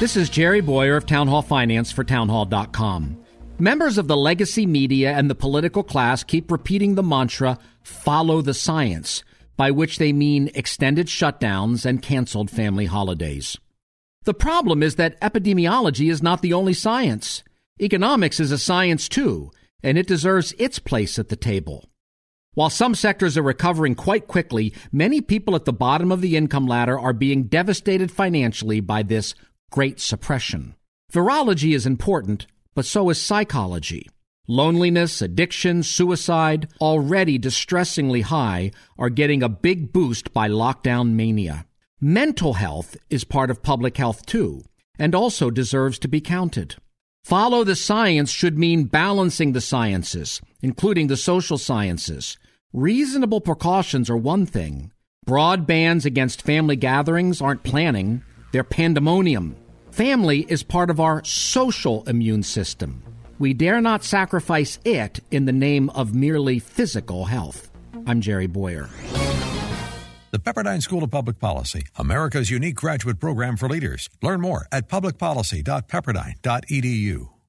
This is Jerry Bowyer of Town Hall Finance for townhall.com. Members of the legacy media and the political class keep repeating the mantra, follow the science, by which they mean extended shutdowns and canceled family holidays. The problem is that epidemiology is not the only science. Economics is a science too, and it deserves its place at the table. While some sectors are recovering quite quickly, many people at the bottom of the income ladder are being devastated financially by this great suppression. Virology is important, but so is psychology. Loneliness, addiction, suicide, already distressingly high, are getting a big boost by lockdown mania. Mental health is part of public health too, and also deserves to be counted. Follow the science should mean balancing the sciences, including the social sciences. Reasonable precautions are one thing. Broad bans against family gatherings aren't planning, they're pandemonium. Family is part of our social immune system. We dare not sacrifice it in the name of merely physical health. I'm Jerry Bowyer. The Pepperdine School of Public Policy, America's unique graduate program for leaders. Learn more at publicpolicy.pepperdine.edu.